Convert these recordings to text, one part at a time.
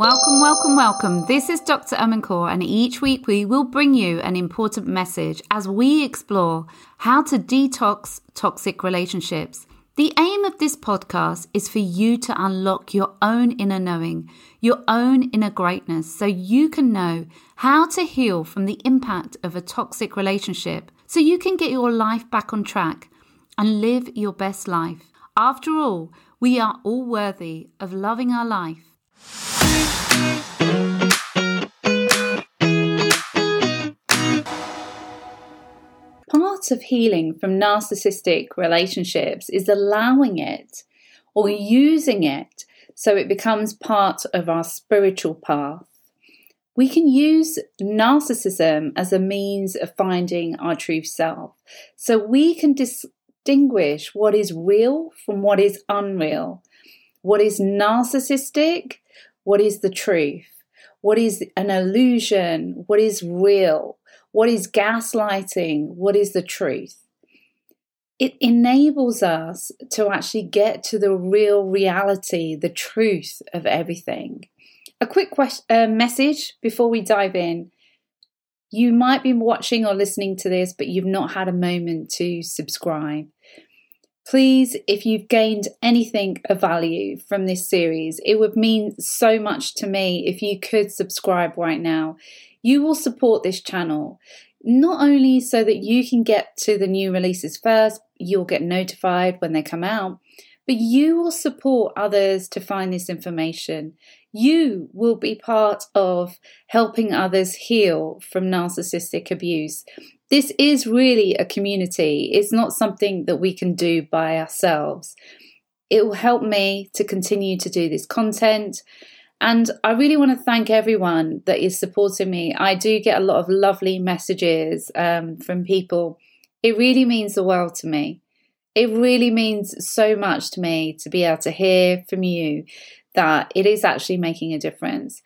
Welcome, welcome, welcome. This is Dr. Amen Kaur, and each week we will bring you an important message as we explore how to detox toxic relationships. The aim of this podcast is for you to unlock your own inner knowing, your own inner greatness, so you can know how to heal from the impact of a toxic relationship, so you can get your life back on track and live your best life. After all, we are all worthy of loving our life Part of healing from narcissistic relationships is allowing it or using it so it becomes part of our spiritual path. We can use narcissism as a means of finding our true self. So we can distinguish what is real from what is unreal, what is narcissistic what is the truth? What is an illusion? What is real? What is gaslighting? What is the truth? It enables us to actually get to the real reality, the truth of everything. A quick question, uh, message before we dive in. You might be watching or listening to this, but you've not had a moment to subscribe. Please, if you've gained anything of value from this series, it would mean so much to me if you could subscribe right now. You will support this channel not only so that you can get to the new releases first, you'll get notified when they come out, but you will support others to find this information. You will be part of helping others heal from narcissistic abuse. This is really a community. It's not something that we can do by ourselves. It will help me to continue to do this content. And I really want to thank everyone that is supporting me. I do get a lot of lovely messages um, from people. It really means the world to me. It really means so much to me to be able to hear from you that it is actually making a difference.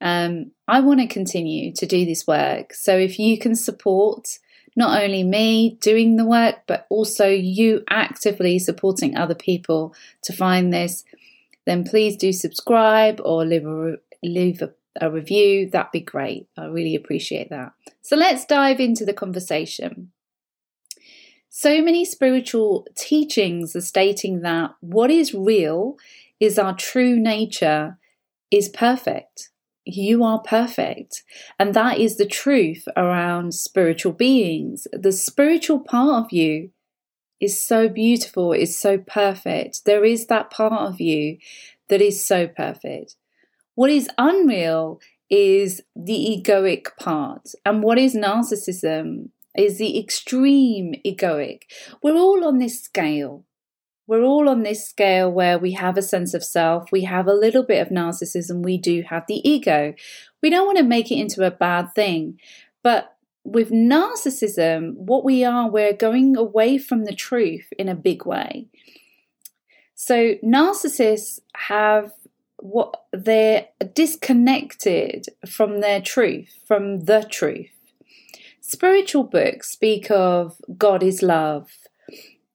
Um, I want to continue to do this work. So if you can support not only me doing the work, but also you actively supporting other people to find this, then please do subscribe or leave a, leave a, a review. That'd be great. I really appreciate that. So let's dive into the conversation. So many spiritual teachings are stating that what is real is our true nature is perfect you are perfect. And that is the truth around spiritual beings. The spiritual part of you is so beautiful, is so perfect. There is that part of you that is so perfect. What is unreal is the egoic part. And what is narcissism is the extreme egoic. We're all on this scale. We're all on this scale where we have a sense of self, we have a little bit of narcissism, we do have the ego. We don't want to make it into a bad thing, but with narcissism, what we are, we're going away from the truth in a big way. So, narcissists have what they're disconnected from their truth, from the truth. Spiritual books speak of God is love,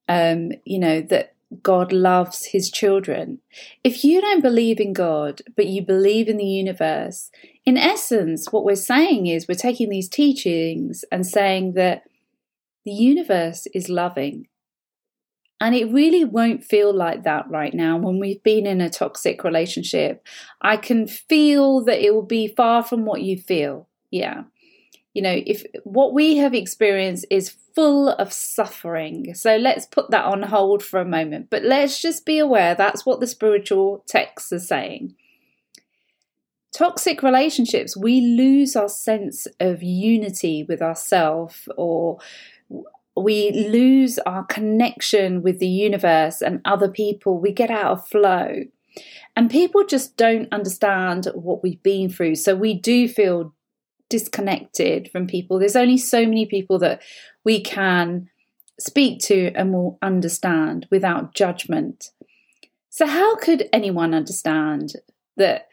um, you know, that God loves his children. If you don't believe in God, but you believe in the universe, in essence, what we're saying is we're taking these teachings and saying that the universe is loving. And it really won't feel like that right now when we've been in a toxic relationship. I can feel that it will be far from what you feel. Yeah you know, if what we have experienced is full of suffering. So let's put that on hold for a moment. But let's just be aware that's what the spiritual texts are saying. Toxic relationships, we lose our sense of unity with ourselves or we lose our connection with the universe and other people. We get out of flow. And people just don't understand what we've been through. So we do feel disconnected from people. There's only so many people that we can speak to and will understand without judgment. So, how could anyone understand that,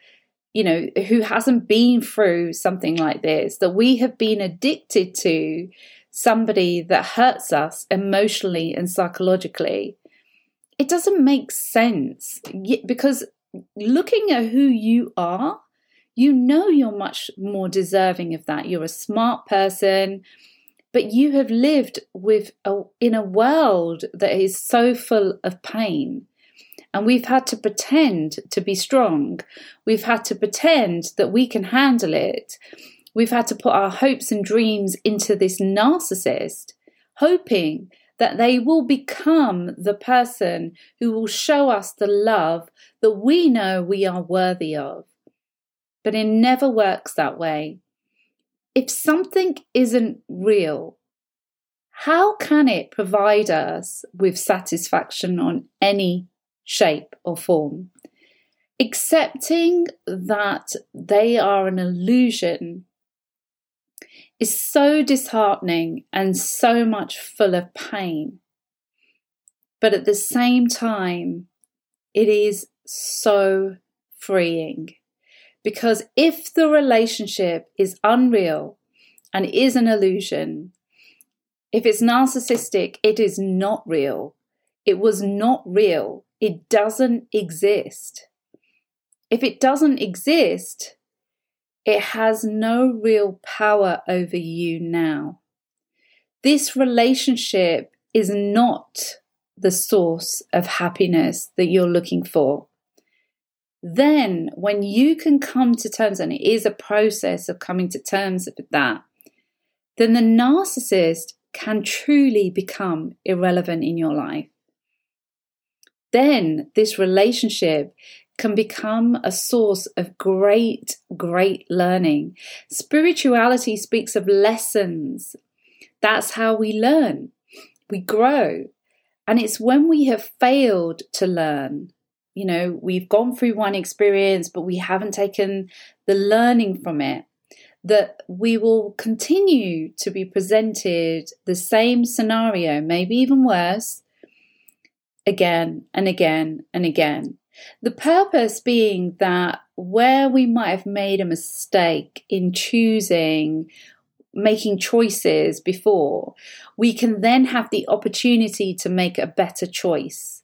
you know, who hasn't been through something like this, that we have been addicted to somebody that hurts us emotionally and psychologically? It doesn't make sense because looking at who you are, you know you're much more deserving of that. You're a smart person, but you have lived with a, in a world that is so full of pain. And we've had to pretend to be strong. We've had to pretend that we can handle it. We've had to put our hopes and dreams into this narcissist, hoping that they will become the person who will show us the love that we know we are worthy of. But it never works that way. If something isn't real, how can it provide us with satisfaction on any shape or form? Accepting that they are an illusion is so disheartening and so much full of pain. But at the same time, it is so freeing. Because if the relationship is unreal and is an illusion, if it's narcissistic, it is not real. It was not real. It doesn't exist. If it doesn't exist, it has no real power over you now. This relationship is not the source of happiness that you're looking for. Then, when you can come to terms, and it is a process of coming to terms with that, then the narcissist can truly become irrelevant in your life. Then, this relationship can become a source of great, great learning. Spirituality speaks of lessons. That's how we learn, we grow. And it's when we have failed to learn, you know, we've gone through one experience, but we haven't taken the learning from it, that we will continue to be presented the same scenario, maybe even worse, again and again and again. The purpose being that where we might have made a mistake in choosing, making choices before, we can then have the opportunity to make a better choice.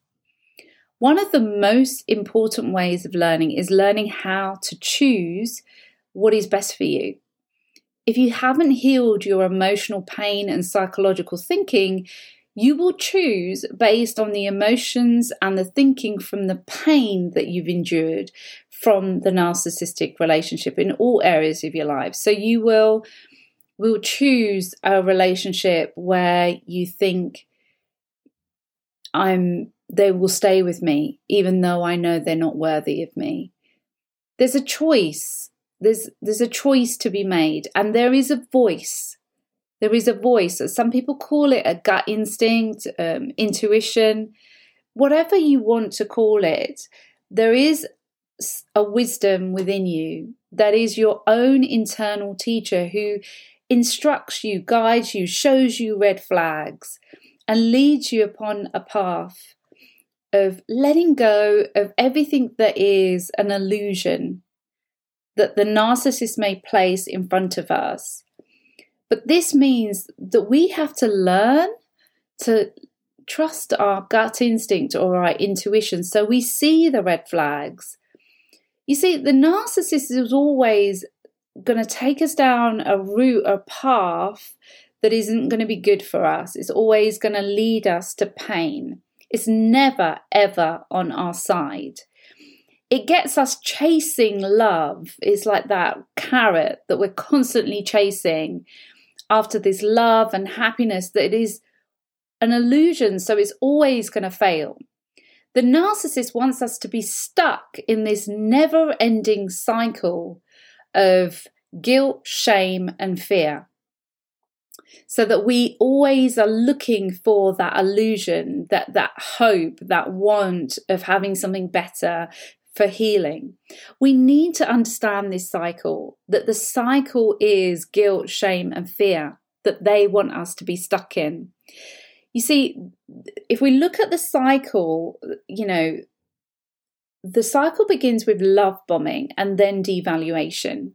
One of the most important ways of learning is learning how to choose what is best for you. If you haven't healed your emotional pain and psychological thinking, you will choose based on the emotions and the thinking from the pain that you've endured from the narcissistic relationship in all areas of your life. So you will will choose a relationship where you think I'm they will stay with me even though I know they're not worthy of me. There's a choice. There's there's a choice to be made and there is a voice there is a voice. Some people call it a gut instinct, um, intuition, whatever you want to call it. There is a wisdom within you that is your own internal teacher who instructs you, guides you, shows you red flags, and leads you upon a path of letting go of everything that is an illusion that the narcissist may place in front of us but this means that we have to learn to trust our gut instinct or our intuition so we see the red flags. You see, the narcissist is always going to take us down a route, a path that isn't going to be good for us. It's always going to lead us to pain. It's never, ever on our side. It gets us chasing love. It's like that carrot that we're constantly chasing after this love and happiness that it is an illusion, so it's always going to fail. The narcissist wants us to be stuck in this never ending cycle of guilt, shame, and fear. So that we always are looking for that illusion, that, that hope, that want of having something better, for healing. We need to understand this cycle that the cycle is guilt, shame, and fear that they want us to be stuck in. You see, if we look at the cycle, you know, the cycle begins with love bombing and then devaluation.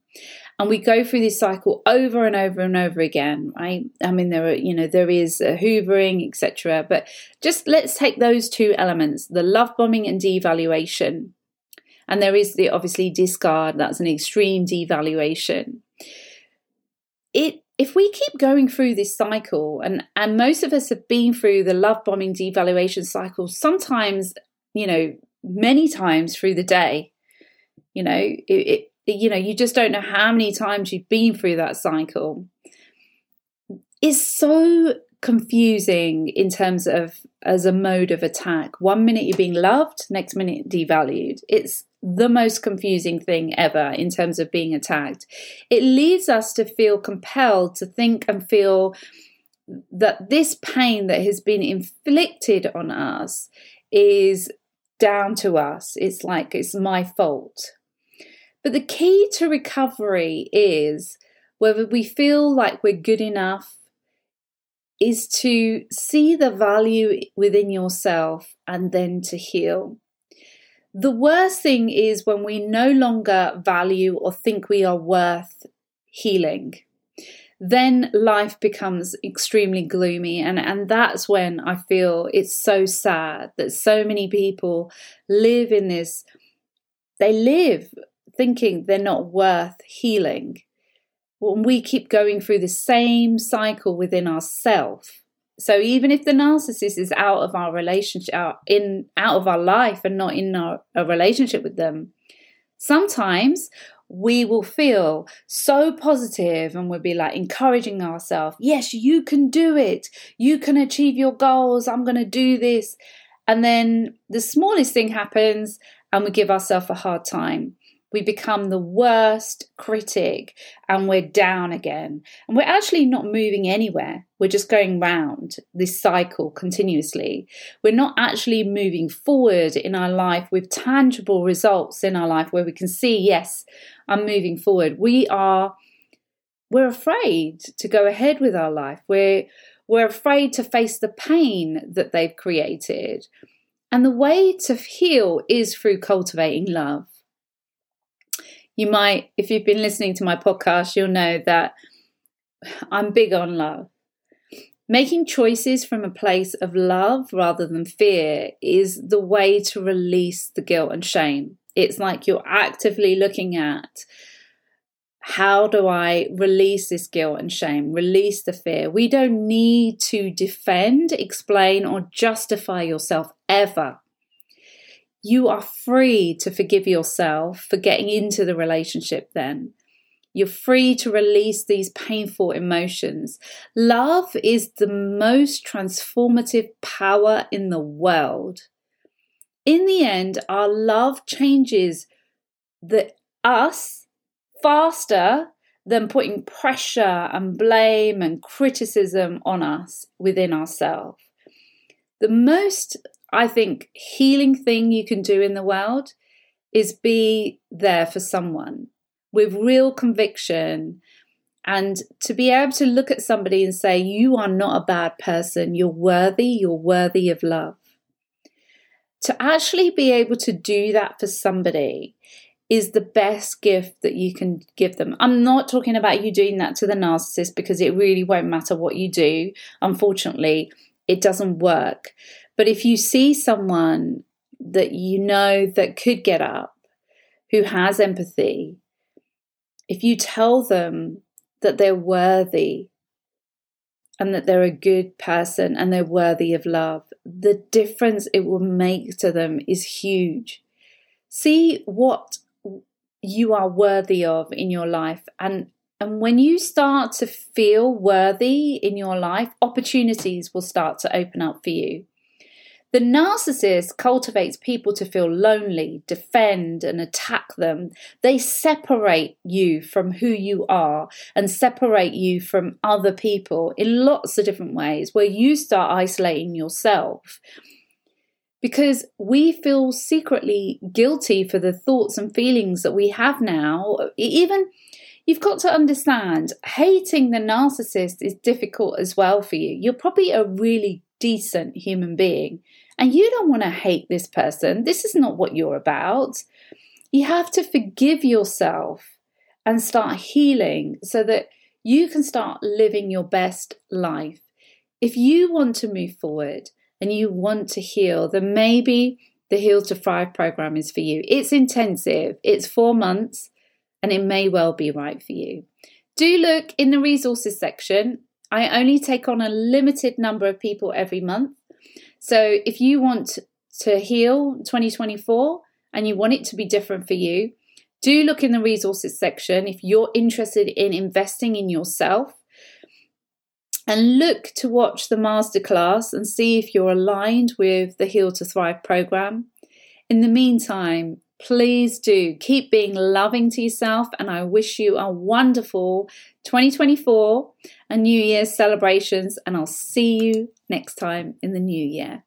And we go through this cycle over and over and over again, right? I mean, there are, you know, there is hoovering, etc. But just let's take those two elements the love bombing and devaluation And there is the obviously discard, that's an extreme devaluation. It if we keep going through this cycle, and, and most of us have been through the love bombing devaluation cycle, sometimes, you know, many times through the day, you know, it, it you know, you just don't know how many times you've been through that cycle. It's so confusing in terms of as a mode of attack. One minute you're being loved, next minute devalued. It's the most confusing thing ever in terms of being attacked. It leads us to feel compelled to think and feel that this pain that has been inflicted on us is down to us. It's like it's my fault. But the key to recovery is whether we feel like we're good enough is to see the value within yourself and then to heal. The worst thing is when we no longer value or think we are worth healing. Then life becomes extremely gloomy, and, and that's when I feel it's so sad that so many people live in this. They live thinking they're not worth healing. When we keep going through the same cycle within ourselves. So even if the narcissist is out of our relationship, out in out of our life, and not in our, a relationship with them, sometimes we will feel so positive and we'll be like encouraging ourselves yes you can do it you can achieve your goals i'm going to do this and then the smallest thing happens and we give ourselves a hard time we become the worst critic and we're down again. And we're actually not moving anywhere. We're just going round this cycle continuously. We're not actually moving forward in our life with tangible results in our life where we can see, yes, I'm moving forward. We are we're afraid to go ahead with our life. We're we're afraid to face the pain that they've created. And the way to heal is through cultivating love you might, if you've been listening to my podcast, you'll know that I'm big on love. Making choices from a place of love rather than fear is the way to release the guilt and shame. It's like you're actively looking at how do I release this guilt and shame, release the fear. We don't need to defend, explain, or justify yourself ever you are free to forgive yourself for getting into the relationship then. You're free to release these painful emotions. Love is the most transformative power in the world. In the end, our love changes the us faster than putting pressure and blame and criticism on us within ourselves. The most I think healing thing you can do in the world is be there for someone with real conviction and to be able to look at somebody and say, You are not a bad person, you're worthy, you're worthy of love. To actually be able to do that for somebody is the best gift that you can give them. I'm not talking about you doing that to the narcissist because it really won't matter what you do. Unfortunately, it doesn't work. But if you see someone that you know that could get up, who has empathy, if you tell them that they're worthy and that they're a good person and they're worthy of love, the difference it will make to them is huge. See what you are worthy of in your life and and when you start to feel worthy in your life opportunities will start to open up for you the narcissist cultivates people to feel lonely, defend, and attack them. They separate you from who you are and separate you from other people in lots of different ways where you start isolating yourself. Because we feel secretly guilty for the thoughts and feelings that we have now. Even you've got to understand hating the narcissist is difficult as well for you. You're probably a really decent human being and you don't want to hate this person. This is not what you're about. You have to forgive yourself and start healing so that you can start living your best life. If you want to move forward and you want to heal, then maybe the Heal to Thrive program is for you. It's intensive, it's four months, and it may well be right for you. Do look in the resources section. I only take on a limited number of people every month. So if you want to heal 2024 and you want it to be different for you, do look in the resources section if you're interested in investing in yourself and look to watch the masterclass and see if you're aligned with the Heal to Thrive program. In the meantime, please do keep being loving to yourself, and I wish you a wonderful 2024 and New Year's celebrations. And I'll see you next time in the new year.